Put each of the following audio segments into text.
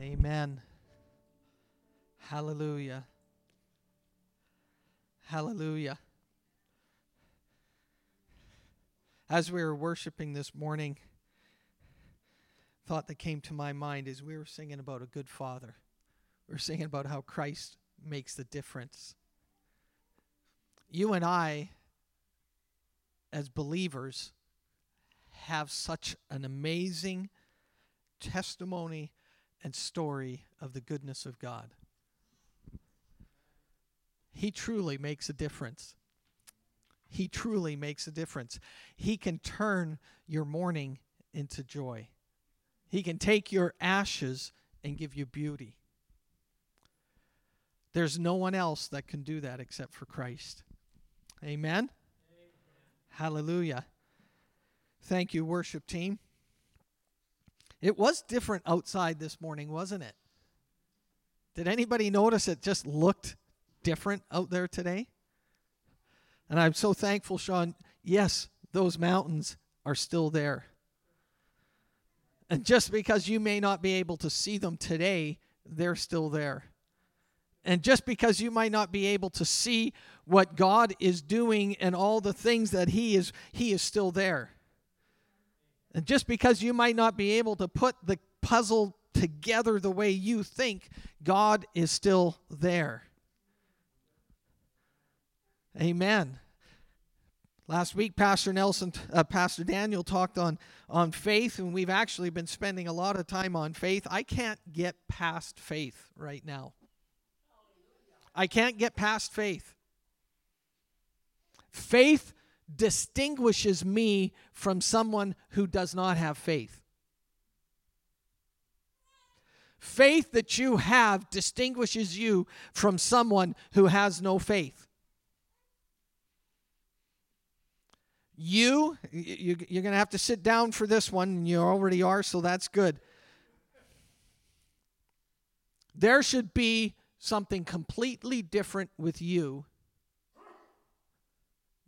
Amen. Hallelujah. Hallelujah. As we were worshiping this morning, thought that came to my mind is we were singing about a good father. We are singing about how Christ makes the difference. You and I, as believers, have such an amazing testimony and story of the goodness of God. He truly makes a difference. He truly makes a difference. He can turn your mourning into joy. He can take your ashes and give you beauty. There's no one else that can do that except for Christ. Amen? Amen. Hallelujah. Thank you, worship team. It was different outside this morning, wasn't it? Did anybody notice it just looked different out there today? And I'm so thankful, Sean. Yes, those mountains are still there. And just because you may not be able to see them today, they're still there. And just because you might not be able to see what God is doing and all the things that he is he is still there. And just because you might not be able to put the puzzle together the way you think, God is still there. Amen. Last week, Pastor Nelson, uh, Pastor Daniel talked on, on faith, and we've actually been spending a lot of time on faith. I can't get past faith right now. I can't get past faith. Faith distinguishes me from someone who does not have faith. Faith that you have distinguishes you from someone who has no faith. You, you you're going to have to sit down for this one, and you already are, so that's good. There should be something completely different with you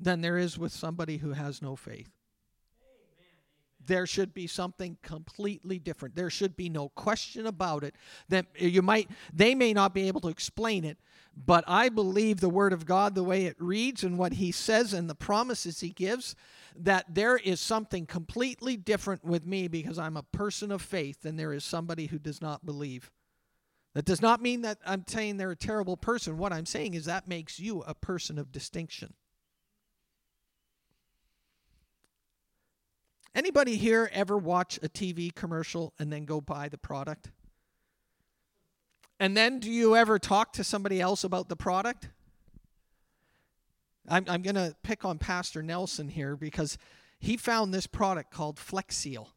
than there is with somebody who has no faith. There should be something completely different. There should be no question about it. That you might they may not be able to explain it, but I believe the word of God the way it reads and what he says and the promises he gives that there is something completely different with me because I'm a person of faith than there is somebody who does not believe. That does not mean that I'm saying they're a terrible person. What I'm saying is that makes you a person of distinction. Anybody here ever watch a TV commercial and then go buy the product? And then do you ever talk to somebody else about the product? I'm, I'm going to pick on Pastor Nelson here because he found this product called Flex Seal.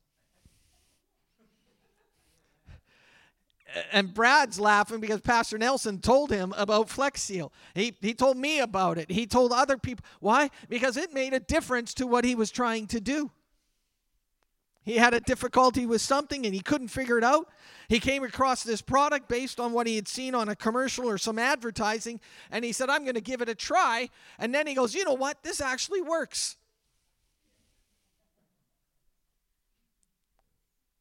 and Brad's laughing because Pastor Nelson told him about Flex Seal. He, he told me about it. He told other people. Why? Because it made a difference to what he was trying to do. He had a difficulty with something and he couldn't figure it out. He came across this product based on what he had seen on a commercial or some advertising, and he said, I'm going to give it a try. And then he goes, You know what? This actually works.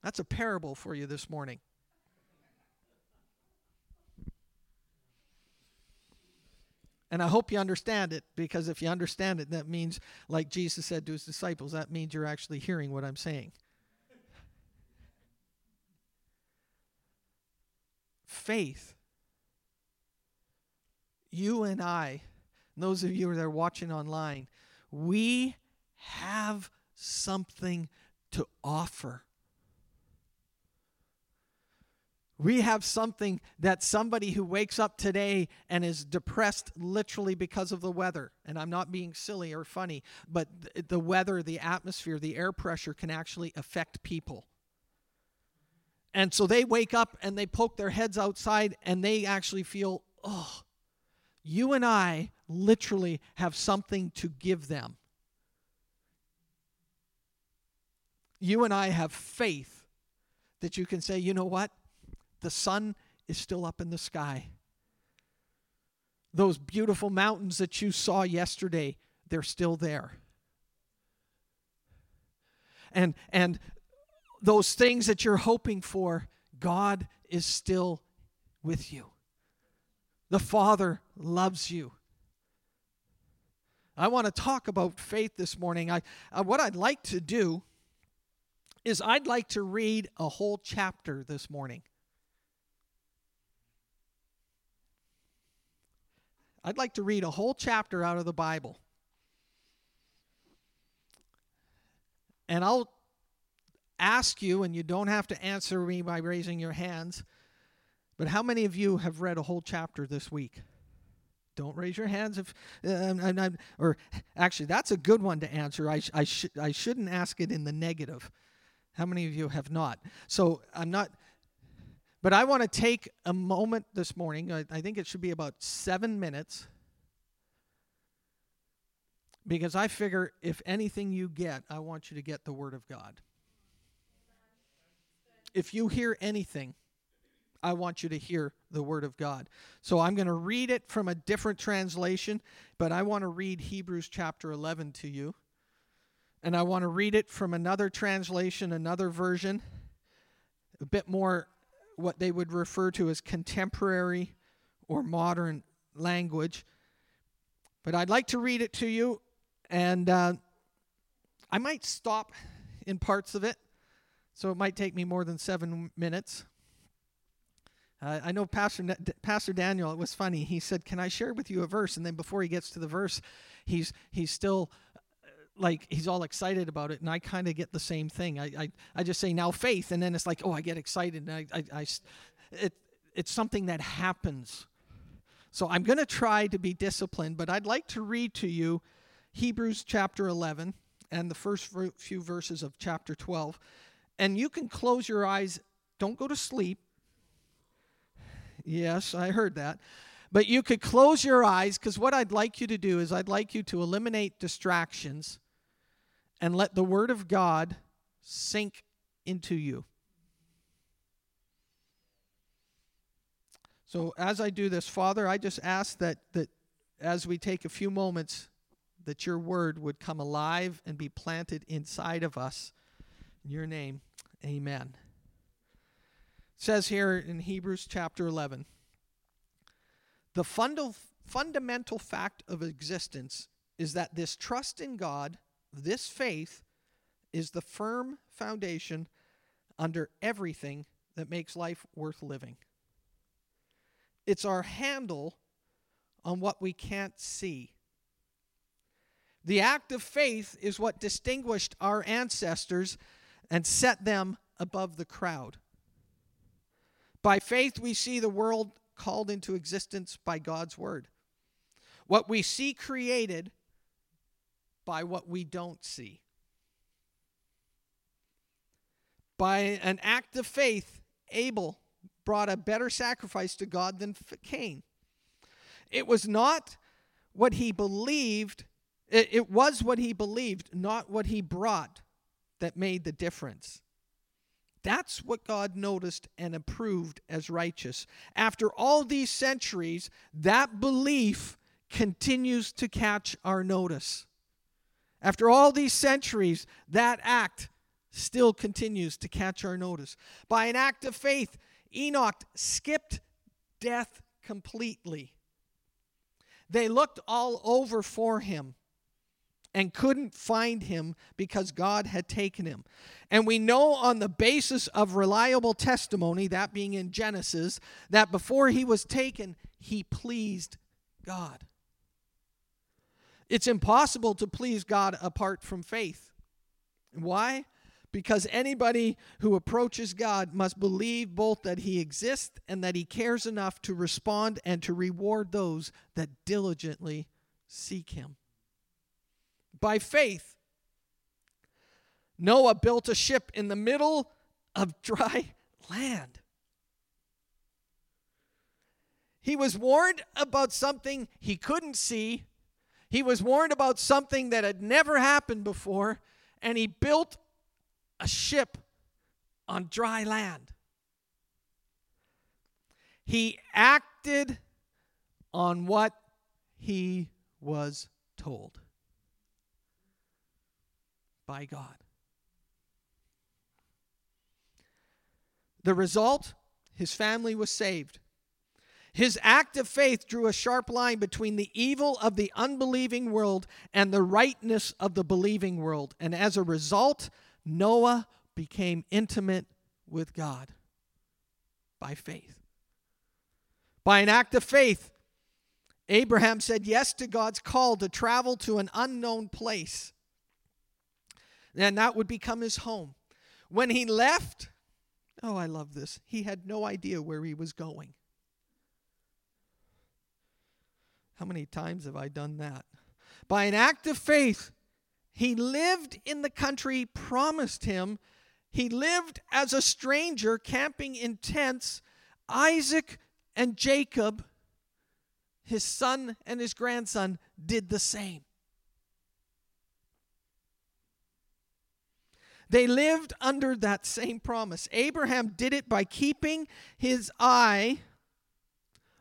That's a parable for you this morning. And I hope you understand it because if you understand it, that means, like Jesus said to his disciples, that means you're actually hearing what I'm saying. Faith. You and I, those of you that are watching online, we have something to offer. We have something that somebody who wakes up today and is depressed literally because of the weather, and I'm not being silly or funny, but the weather, the atmosphere, the air pressure can actually affect people. And so they wake up and they poke their heads outside and they actually feel, oh, you and I literally have something to give them. You and I have faith that you can say, you know what? The sun is still up in the sky. Those beautiful mountains that you saw yesterday, they're still there. And, and those things that you're hoping for, God is still with you. The Father loves you. I want to talk about faith this morning. I, uh, what I'd like to do is I'd like to read a whole chapter this morning. I'd like to read a whole chapter out of the Bible. And I'll ask you, and you don't have to answer me by raising your hands, but how many of you have read a whole chapter this week? Don't raise your hands if, uh, or actually, that's a good one to answer. I, I, sh- I shouldn't ask it in the negative. How many of you have not? So I'm not, but I want to take a moment this morning. I, I think it should be about seven minutes because I figure if anything you get, I want you to get the Word of God. If you hear anything, I want you to hear the Word of God. So I'm going to read it from a different translation, but I want to read Hebrews chapter 11 to you. And I want to read it from another translation, another version, a bit more what they would refer to as contemporary or modern language. But I'd like to read it to you, and uh, I might stop in parts of it, so it might take me more than seven minutes. Uh, I know Pastor Pastor Daniel. It was funny. He said, "Can I share with you a verse?" And then before he gets to the verse, he's he's still uh, like he's all excited about it, and I kind of get the same thing. I, I I just say now faith, and then it's like, oh, I get excited, and I I, I it it's something that happens. So I'm going to try to be disciplined, but I'd like to read to you Hebrews chapter 11 and the first few verses of chapter 12. And you can close your eyes. Don't go to sleep. Yes, I heard that. But you could close your eyes because what I'd like you to do is I'd like you to eliminate distractions and let the Word of God sink into you. So as I do this, Father, I just ask that that as we take a few moments that your word would come alive and be planted inside of us. In your name, amen says here in Hebrews chapter 11 the funda- fundamental fact of existence is that this trust in God, this faith, is the firm foundation under everything that makes life worth living. It's our handle on what we can't see. The act of faith is what distinguished our ancestors and set them above the crowd. By faith, we see the world called into existence by God's word. What we see created by what we don't see. By an act of faith, Abel brought a better sacrifice to God than Cain. It was not what he believed, it, was what he believed, not what he brought, that made the difference. That's what God noticed and approved as righteous. After all these centuries, that belief continues to catch our notice. After all these centuries, that act still continues to catch our notice. By an act of faith, Enoch skipped death completely. They looked all over for him and couldn't find him because God had taken him. And we know on the basis of reliable testimony, that being in Genesis, that before he was taken, he pleased God. It's impossible to please God apart from faith. Why? Because anybody who approaches God must believe both that he exists and that he cares enough to respond and to reward those that diligently seek him by faith. Noah built a ship in the middle of dry land. He was warned about something he couldn't see. He was warned about something that had never happened before, and he built a ship on dry land. He acted on what he was told by God. The result? His family was saved. His act of faith drew a sharp line between the evil of the unbelieving world and the rightness of the believing world. And as a result, Noah became intimate with God by faith. By an act of faith, Abraham said yes to God's call to travel to an unknown place. And that would become his home. When he left, oh, I love this, he had no idea where he was going. How many times have I done that? By an act of faith, he lived in the country promised him. He lived as a stranger, camping in tents. Isaac and Jacob, his son and his grandson, did the same. They lived under that same promise. Abraham did it by keeping his eye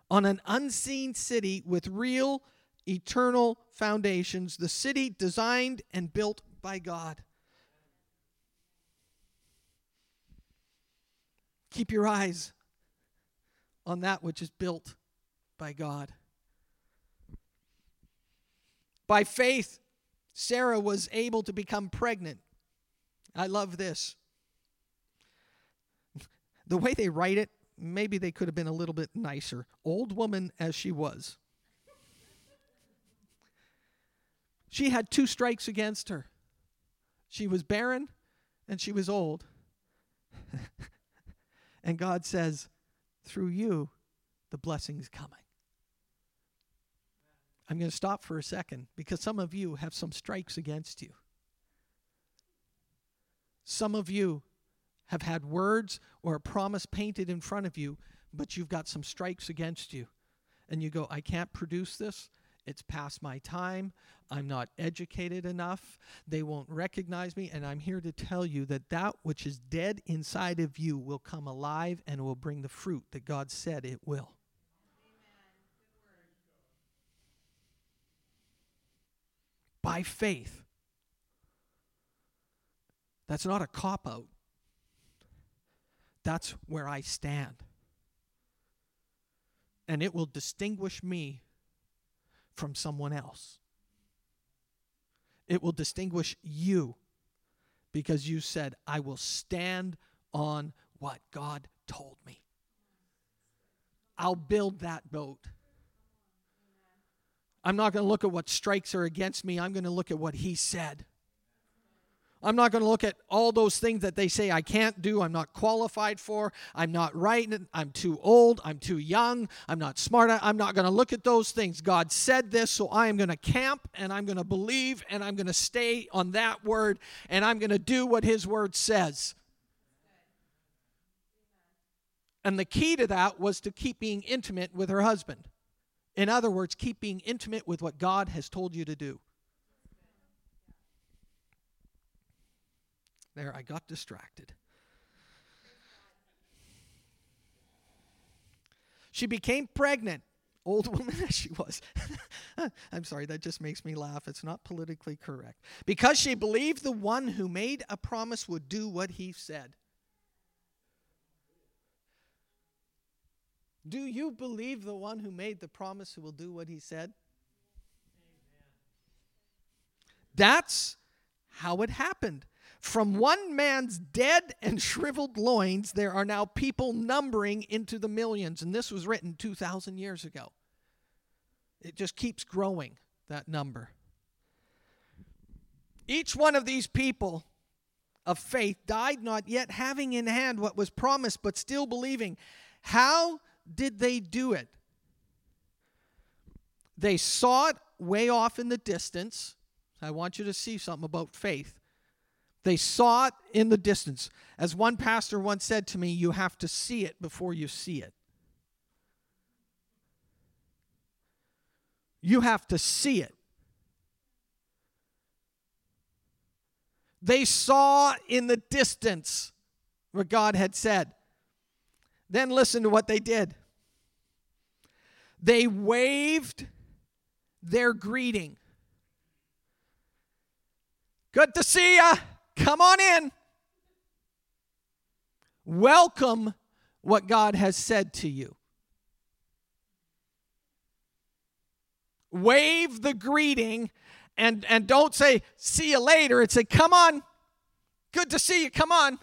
on an unseen city with real eternal foundations, the city designed and built by God. Keep your eyes on that which is built by God. By faith, Sarah was able to become pregnant. I love this. The way they write it maybe they could have been a little bit nicer. Old woman as she was. She had two strikes against her. She was barren and she was old. and God says, through you, the blessing's coming. I'm going to stop for a second because some of you have some strikes against you. Some of you have had words or a promise painted in front of you, but you've got some strikes against you. And you go, I can't produce this. It's past my time. I'm not educated enough. They won't recognize me. And I'm here to tell you that that which is dead inside of you will come alive and will bring the fruit that God said it will. By faith. That's not a cop out. That's where I stand. And it will distinguish me from someone else. It will distinguish you because you said, I will stand on what God told me. I'll build that boat. I'm not going to look at what strikes are against me. I'm going to look at what He said. I'm not going to look at all those things that they say I can't do, I'm not qualified for, I'm not right, I'm too old, I'm too young, I'm not smart. I'm not going to look at those things. God said this, so I am going to camp and I'm going to believe and I'm going to stay on that word and I'm going to do what His word says. And the key to that was to keep being intimate with her husband. In other words, keep being intimate with what God has told you to do. There, I got distracted. She became pregnant, old woman as she was. I'm sorry, that just makes me laugh. It's not politically correct. Because she believed the one who made a promise would do what he said. Do you believe the one who made the promise who will do what he said? That's how it happened. From one man's dead and shriveled loins, there are now people numbering into the millions. And this was written 2,000 years ago. It just keeps growing, that number. Each one of these people of faith died not yet having in hand what was promised, but still believing. How did they do it? They saw it way off in the distance. I want you to see something about faith. They saw it in the distance. As one pastor once said to me, you have to see it before you see it. You have to see it. They saw in the distance what God had said. Then listen to what they did. They waved their greeting. Good to see you. Come on in. Welcome what God has said to you. Wave the greeting and, and don't say, see you later. It's say, come on. Good to see you. Come on.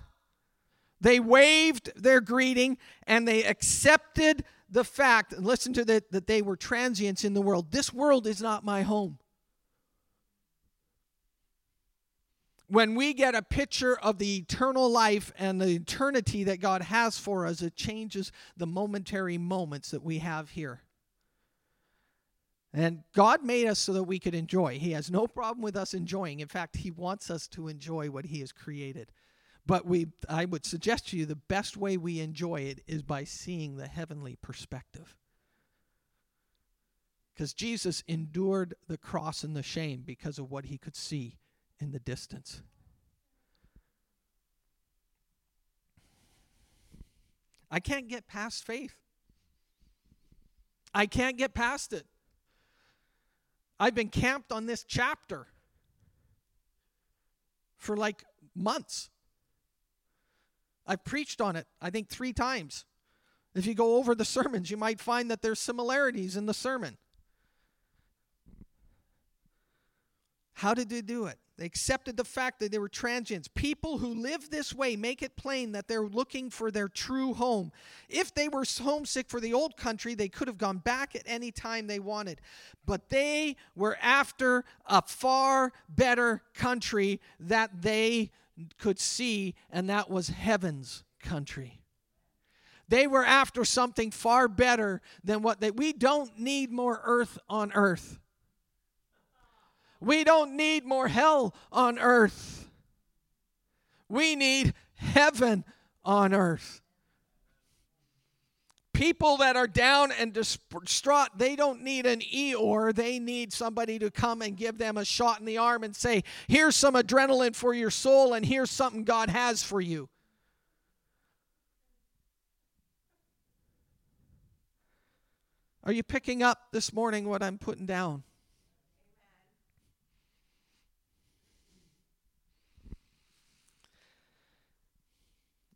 They waved their greeting and they accepted the fact, listen to that, that they were transients in the world. This world is not my home. When we get a picture of the eternal life and the eternity that God has for us, it changes the momentary moments that we have here. And God made us so that we could enjoy. He has no problem with us enjoying. In fact, He wants us to enjoy what He has created. But we I would suggest to you the best way we enjoy it is by seeing the heavenly perspective. Because Jesus endured the cross and the shame because of what he could see in the distance. I can't get past faith. I can't get past it. I've been camped on this chapter for like months. I've preached on it, I think, three times. If you go over the sermons, you might find that there's similarities in the sermon. How did they do it? They accepted the fact that they were transients. People who live this way make it plain that they're looking for their true home. If they were homesick for the old country, they could have gone back at any time they wanted. But they were after a far better country that they could see, and that was heaven's country. They were after something far better than what they. We don't need more earth on earth. We don't need more hell on earth. We need heaven on earth people that are down and distraught, they don't need an Eeyore. They need somebody to come and give them a shot in the arm and say, Here's some adrenaline for your soul, and here's something God has for you. Are you picking up this morning what I'm putting down?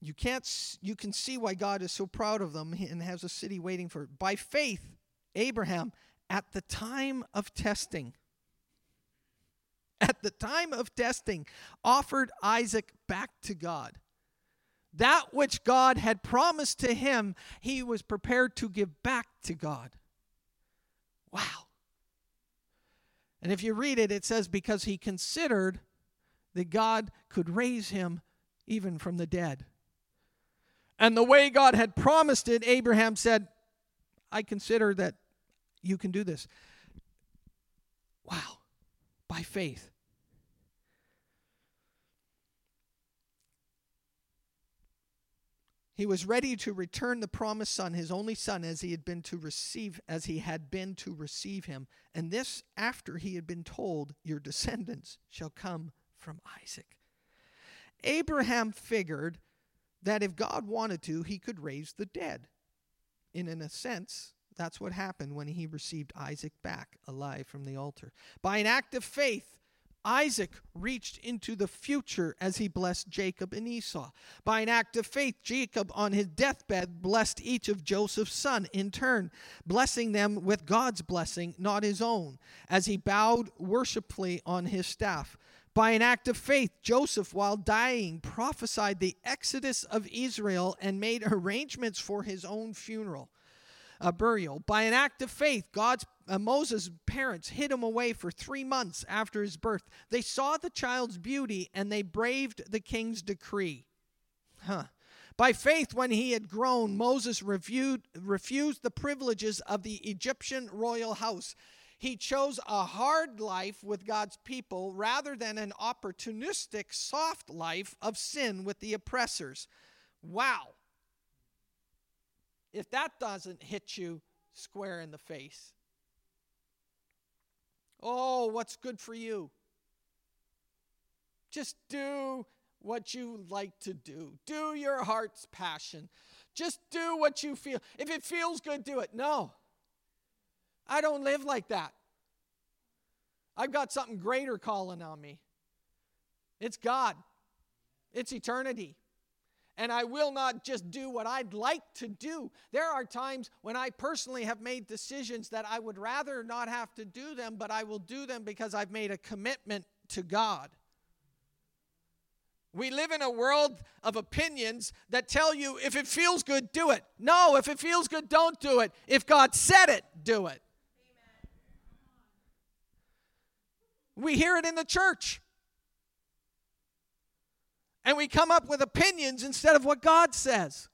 You can't you can see why God is so proud of them and has a city waiting for. By faith, Abraham at the time of testing at the time of testing offered Isaac back to God. That which God had promised to him, he was prepared to give back to God. Wow. And if you read it, it says, because he considered that God could raise him even from the dead. And the way God had promised it, Abraham said, I consider that you can do this. Wow, by faith. He was ready to return the promised son, his only son, as he had been to receive, as he had been to receive him. And this after he had been told, Your descendants shall come from Isaac. Abraham figured that if God wanted to, he could raise the dead. And in a sense, that's what happened when he received Isaac back alive from the altar. By an act of faith, Isaac reached into the future as he blessed Jacob and Esau. By an act of faith, Jacob on his deathbed blessed each of Joseph's sons in turn, blessing them with God's blessing, not his own, as he bowed worshipfully on his staff. By an act of faith, Joseph, while dying, prophesied the exodus of Israel and made arrangements for his own funeral, a burial. By an act of faith, God's uh, Moses' parents hid him away for three months after his birth. They saw the child's beauty and they braved the king's decree. Huh. By faith, when he had grown, Moses reviewed, refused the privileges of the Egyptian royal house he chose a hard life with God's people rather than an opportunistic, soft life of sin with the oppressors. Wow. If that doesn't hit you square in the face. Oh, what's good for you? Just do what you like to do. Do your heart's passion. Just do what you feel. If it feels good, do it. No. I don't live like that. I've got something greater calling on me. It's God, it's eternity. And I will not just do what I'd like to do. There are times when I personally have made decisions that I would rather not have to do them, but I will do them because I've made a commitment to God. We live in a world of opinions that tell you if it feels good, do it. No, if it feels good, don't do it. If God said it, do it. We hear it in the church. And we come up with opinions instead of what God says.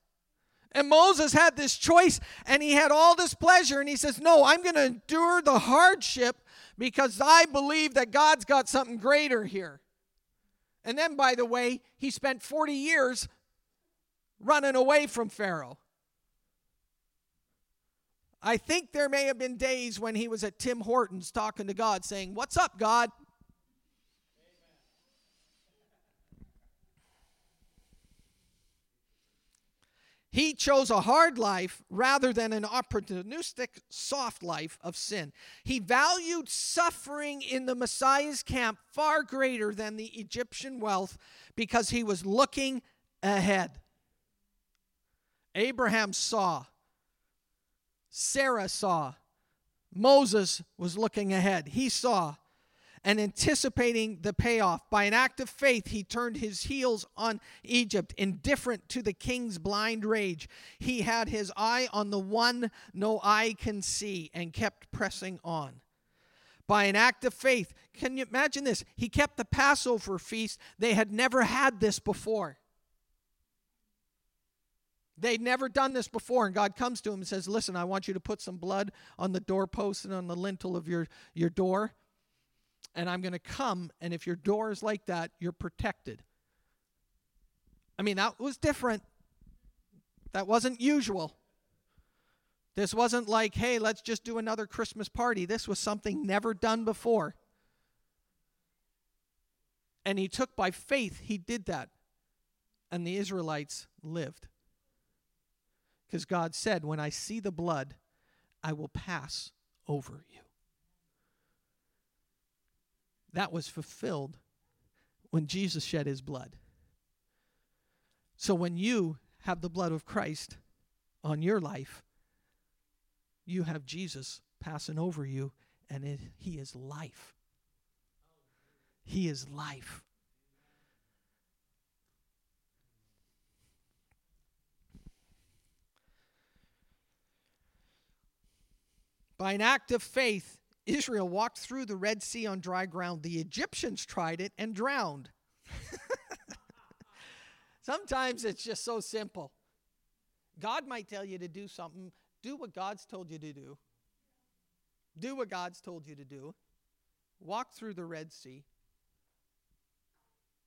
And Moses had this choice and he had all this pleasure. And he says, No, I'm going to endure the hardship because I believe that God's got something greater here. And then, by the way, he spent 40 years running away from Pharaoh. I think there may have been days when he was at Tim Hortons talking to God, saying, What's up, God? He chose a hard life rather than an opportunistic, soft life of sin. He valued suffering in the Messiah's camp far greater than the Egyptian wealth because he was looking ahead. Abraham saw, Sarah saw, Moses was looking ahead. He saw and anticipating the payoff. By an act of faith, he turned his heels on Egypt, indifferent to the king's blind rage. He had his eye on the one no eye can see and kept pressing on. By an act of faith, can you imagine this? He kept the Passover feast. They had never had this before. They'd never done this before, and God comes to him and says, Listen, I want you to put some blood on the doorpost and on the lintel of your, your door and I'm going to come, and if your door is like that, you're protected. I mean, that was different. That wasn't usual. This wasn't like, hey, let's just do another Christmas party. This was something never done before. And he took by faith, he did that. And the Israelites lived. Because God said, when I see the blood, I will pass over you. That was fulfilled when Jesus shed his blood. So when you have the blood of Christ on your life, you have Jesus passing over you, and it, he is life. He is life. By an act of faith, Israel walked through the Red Sea on dry ground. The Egyptians tried it and drowned. Sometimes it's just so simple. God might tell you to do something, do what God's told you to do. Do what God's told you to do. Walk through the Red Sea.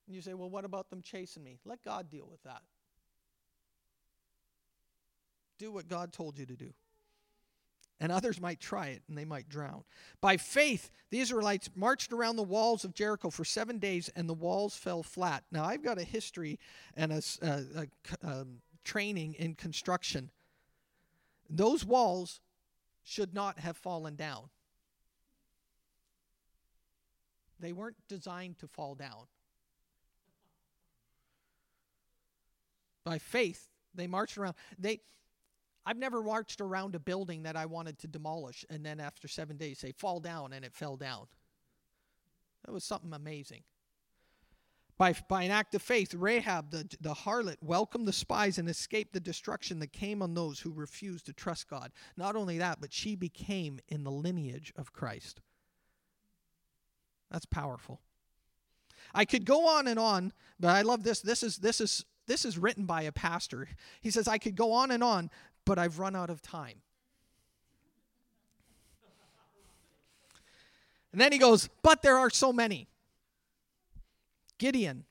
And you say, well, what about them chasing me? Let God deal with that. Do what God told you to do and others might try it and they might drown. By faith, the Israelites marched around the walls of Jericho for seven days and the walls fell flat. Now, I've got a history and a, a, a um, training in construction. Those walls should not have fallen down, they weren't designed to fall down. By faith, they marched around. They I've never marched around a building that I wanted to demolish and then after seven days say, fall down, and it fell down. That was something amazing. By, by an act of faith, Rahab, the, the harlot, welcomed the spies and escaped the destruction that came on those who refused to trust God. Not only that, but she became in the lineage of Christ. That's powerful. I could go on and on, but I love this. This is this is this is written by a pastor. He says I could go on and on, but I've run out of time. And then he goes, But there are so many Gideon,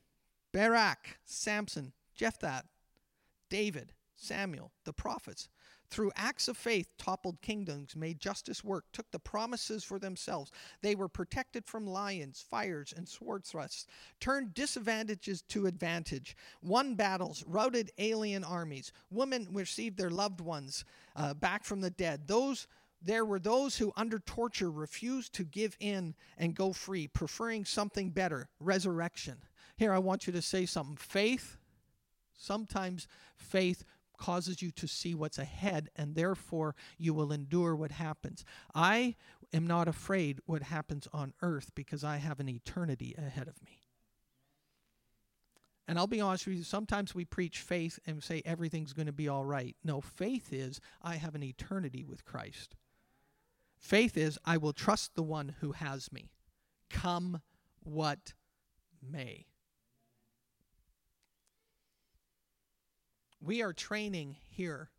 Barak, Samson, Jephthah, David, Samuel, the prophets, through acts of faith, toppled kingdoms, made justice work, took the promises for themselves. They were protected from lions, fires, and sword thrusts, turned disadvantages to advantage, won battles, routed alien armies. Women received their loved ones uh, back from the dead. Those there were those who, under torture, refused to give in and go free, preferring something better resurrection. Here, I want you to say something faith Sometimes faith causes you to see what's ahead, and therefore you will endure what happens. I am not afraid what happens on earth because I have an eternity ahead of me. And I'll be honest with you, sometimes we preach faith and say everything's going to be all right. No, faith is I have an eternity with Christ. Faith is I will trust the one who has me, come what may. We are training here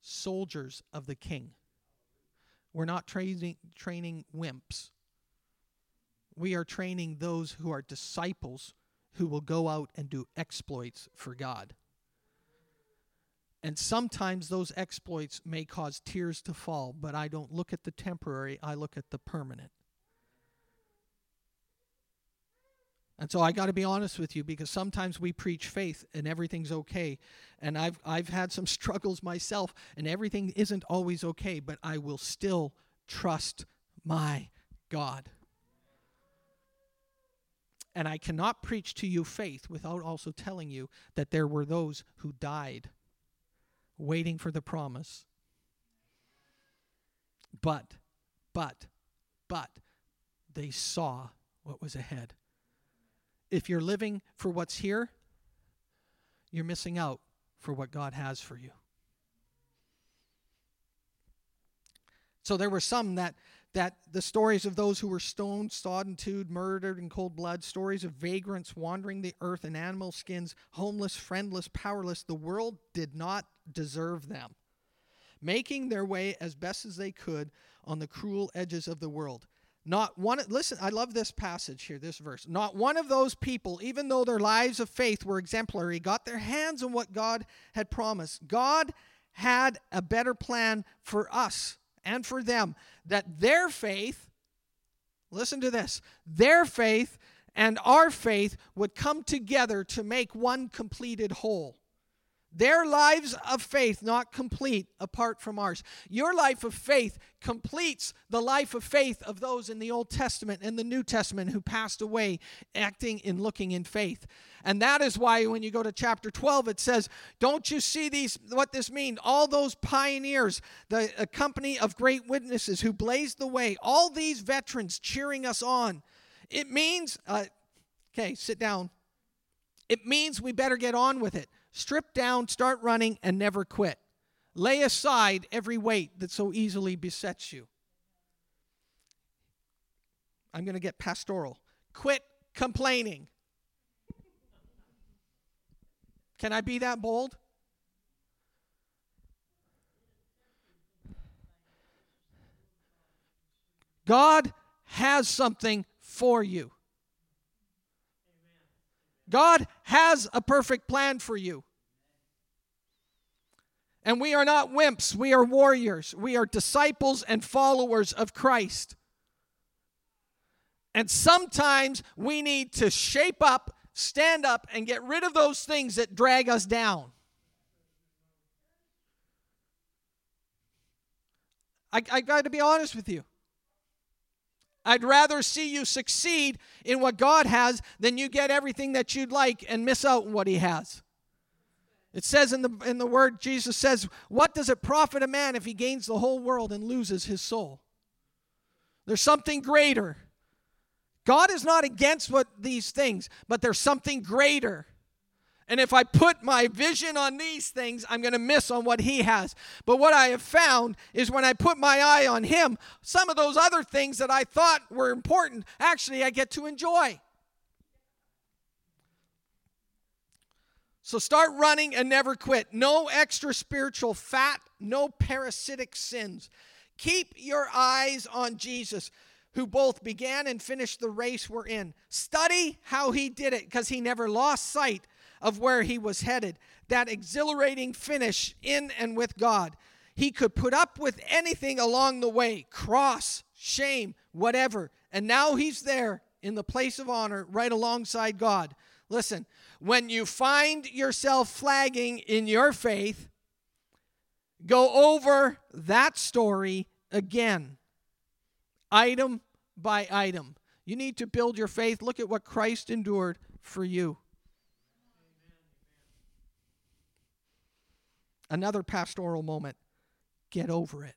soldiers of the king. We're not training, training wimps. We are training those who are disciples who will go out and do exploits for God. And sometimes those exploits may cause tears to fall, but I don't look at the temporary, I look at the permanent. And so I got to be honest with you because sometimes we preach faith and everything's okay. And I've I've had some struggles myself and everything isn't always okay, but I will still trust my God. And I cannot preach to you faith without also telling you that there were those who died waiting for the promise. But, but, but, they saw what was ahead. If you're living for what's here, you're missing out for what God has for you. So there were some that that the stories of those who were stoned, and chewed, murdered in cold blood, stories of vagrants wandering the earth in animal skins, homeless, friendless, powerless, the world did not deserve them, making their way as best as they could on the cruel edges of the world. Not one, listen, I love this passage here, this verse. Not one of those people, even though their lives of faith were exemplary, got their hands on what God had promised. God had a better plan for us and for them that their faith, listen to this, their faith and our faith would come together to make one completed whole. Their lives of faith not complete apart from ours. Your life of faith completes the life of faith of those in the Old Testament and the New Testament who passed away acting and looking in faith. And that is why when you go to chapter 12 it says, "Don't you see these what this means? All those pioneers, the company of great witnesses who blazed the way, all these veterans cheering us on." It means uh, okay, sit down. It means we better get on with it. Strip down, start running, and never quit. Lay aside every weight that so easily besets you. I'm going to get pastoral. Quit complaining. Can I be that bold? God has something for you. God has a perfect plan for you. And we are not wimps, we are warriors. We are disciples and followers of Christ. And sometimes we need to shape up, stand up, and get rid of those things that drag us down. I, I got to be honest with you. I'd rather see you succeed in what God has than you get everything that you'd like and miss out on what He has. It says in the, in the word, Jesus says, What does it profit a man if he gains the whole world and loses his soul? There's something greater. God is not against what these things, but there's something greater. And if I put my vision on these things, I'm going to miss on what he has. But what I have found is when I put my eye on him, some of those other things that I thought were important, actually, I get to enjoy. So start running and never quit. No extra spiritual fat, no parasitic sins. Keep your eyes on Jesus who both began and finished the race we're in. Study how he did it because he never lost sight of where he was headed, that exhilarating finish in and with God. He could put up with anything along the way cross, shame, whatever. And now he's there in the place of honor right alongside God. Listen, when you find yourself flagging in your faith, go over that story again, item by item. You need to build your faith. Look at what Christ endured for you. Another pastoral moment. Get over it.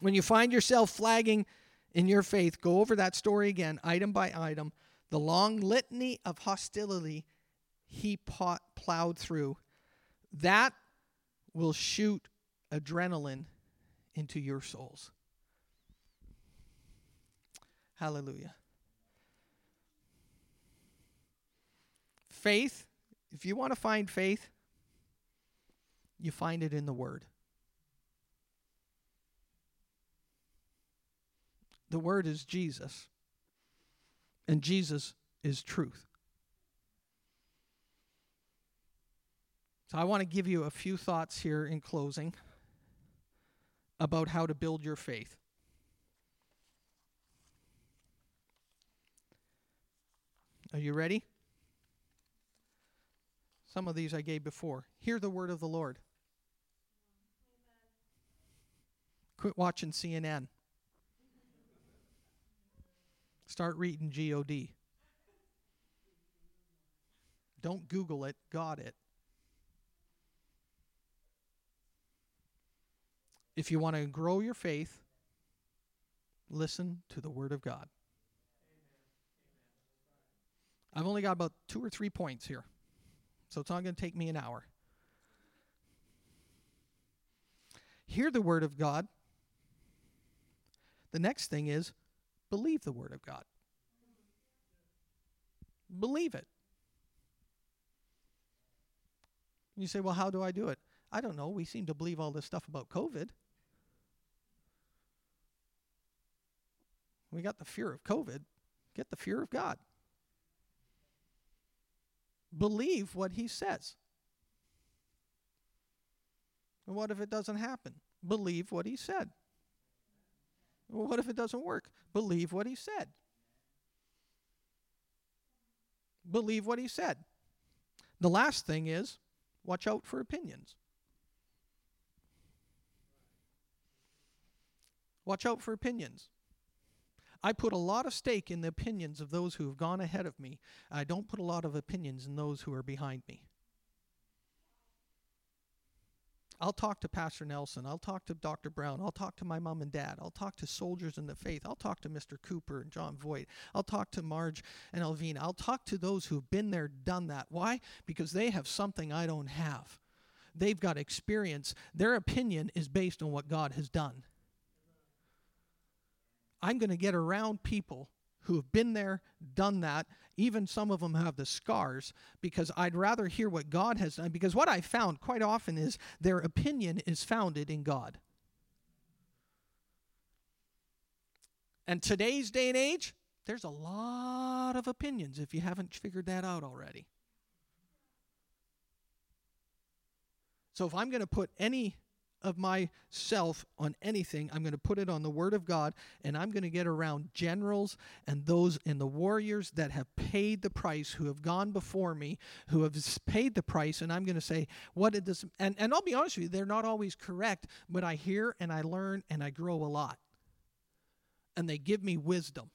When you find yourself flagging in your faith, go over that story again, item by item. The long litany of hostility he plowed through. That will shoot adrenaline into your souls. Hallelujah. Faith, if you want to find faith, you find it in the Word. The Word is Jesus, and Jesus is truth. So I want to give you a few thoughts here in closing about how to build your faith. Are you ready? Some of these I gave before. Hear the word of the Lord. Quit watching CNN. Start reading God. Don't Google it, got it. If you want to grow your faith, listen to the Word of God. I've only got about two or three points here, so it's not going to take me an hour. Hear the Word of God. The next thing is believe the Word of God. Believe it. You say, well, how do I do it? I don't know. We seem to believe all this stuff about COVID. We got the fear of COVID. Get the fear of God. Believe what He says. And what if it doesn't happen? Believe what He said. Well, what if it doesn't work? Believe what He said. Believe what He said. The last thing is watch out for opinions. Watch out for opinions. I put a lot of stake in the opinions of those who have gone ahead of me. I don't put a lot of opinions in those who are behind me. I'll talk to Pastor Nelson. I'll talk to Dr. Brown. I'll talk to my mom and dad. I'll talk to soldiers in the faith. I'll talk to Mr. Cooper and John Voight. I'll talk to Marge and Elvina. I'll talk to those who've been there, done that. Why? Because they have something I don't have. They've got experience. Their opinion is based on what God has done. I'm going to get around people who have been there, done that. Even some of them have the scars because I'd rather hear what God has done. Because what I found quite often is their opinion is founded in God. And today's day and age, there's a lot of opinions if you haven't figured that out already. So if I'm going to put any of myself on anything. I'm going to put it on the Word of God, and I'm going to get around generals and those in the warriors that have paid the price, who have gone before me, who have paid the price, and I'm going to say, what it does. And, and I'll be honest with you, they're not always correct, but I hear and I learn and I grow a lot. And they give me wisdom.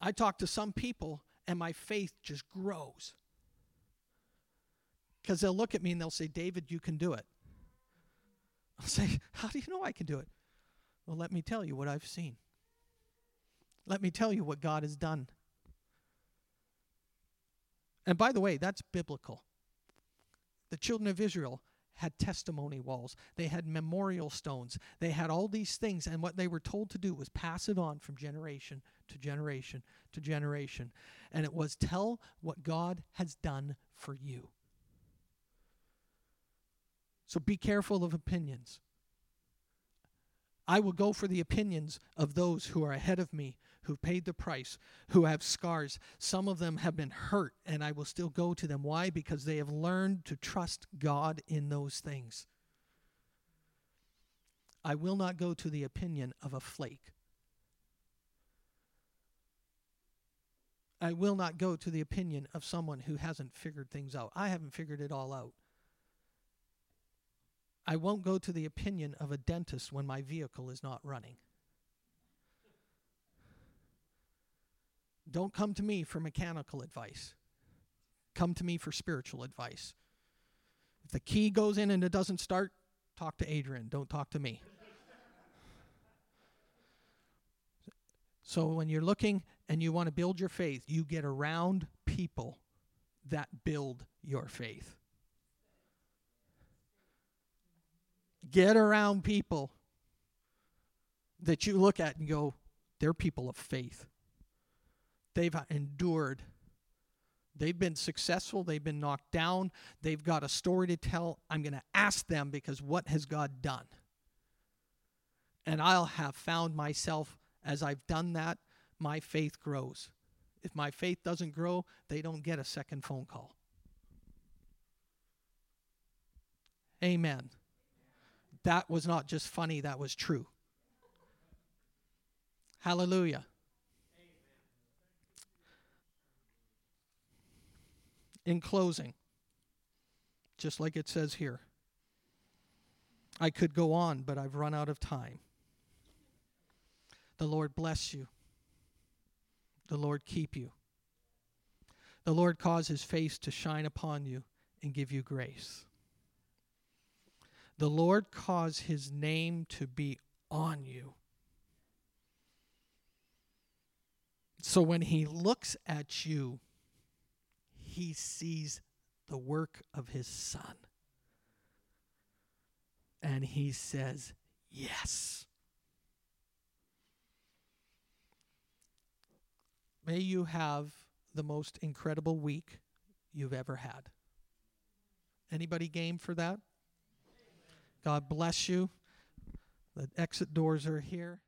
I talk to some people, and my faith just grows. Because they'll look at me and they'll say, David, you can do it. I'll say, How do you know I can do it? Well, let me tell you what I've seen. Let me tell you what God has done. And by the way, that's biblical. The children of Israel had testimony walls, they had memorial stones, they had all these things, and what they were told to do was pass it on from generation to generation to generation. And it was tell what God has done for you. So be careful of opinions. I will go for the opinions of those who are ahead of me, who paid the price, who have scars. Some of them have been hurt, and I will still go to them. Why? Because they have learned to trust God in those things. I will not go to the opinion of a flake. I will not go to the opinion of someone who hasn't figured things out. I haven't figured it all out. I won't go to the opinion of a dentist when my vehicle is not running. Don't come to me for mechanical advice. Come to me for spiritual advice. If the key goes in and it doesn't start, talk to Adrian. Don't talk to me. so when you're looking and you want to build your faith, you get around people that build your faith. Get around people that you look at and go, they're people of faith. They've endured. They've been successful. They've been knocked down. They've got a story to tell. I'm going to ask them because what has God done? And I'll have found myself as I've done that, my faith grows. If my faith doesn't grow, they don't get a second phone call. Amen. That was not just funny, that was true. Hallelujah. In closing, just like it says here, I could go on, but I've run out of time. The Lord bless you. The Lord keep you. The Lord cause his face to shine upon you and give you grace. The Lord cause his name to be on you. So when he looks at you, he sees the work of his son. And he says, Yes. May you have the most incredible week you've ever had. Anybody game for that? God bless you. The exit doors are here.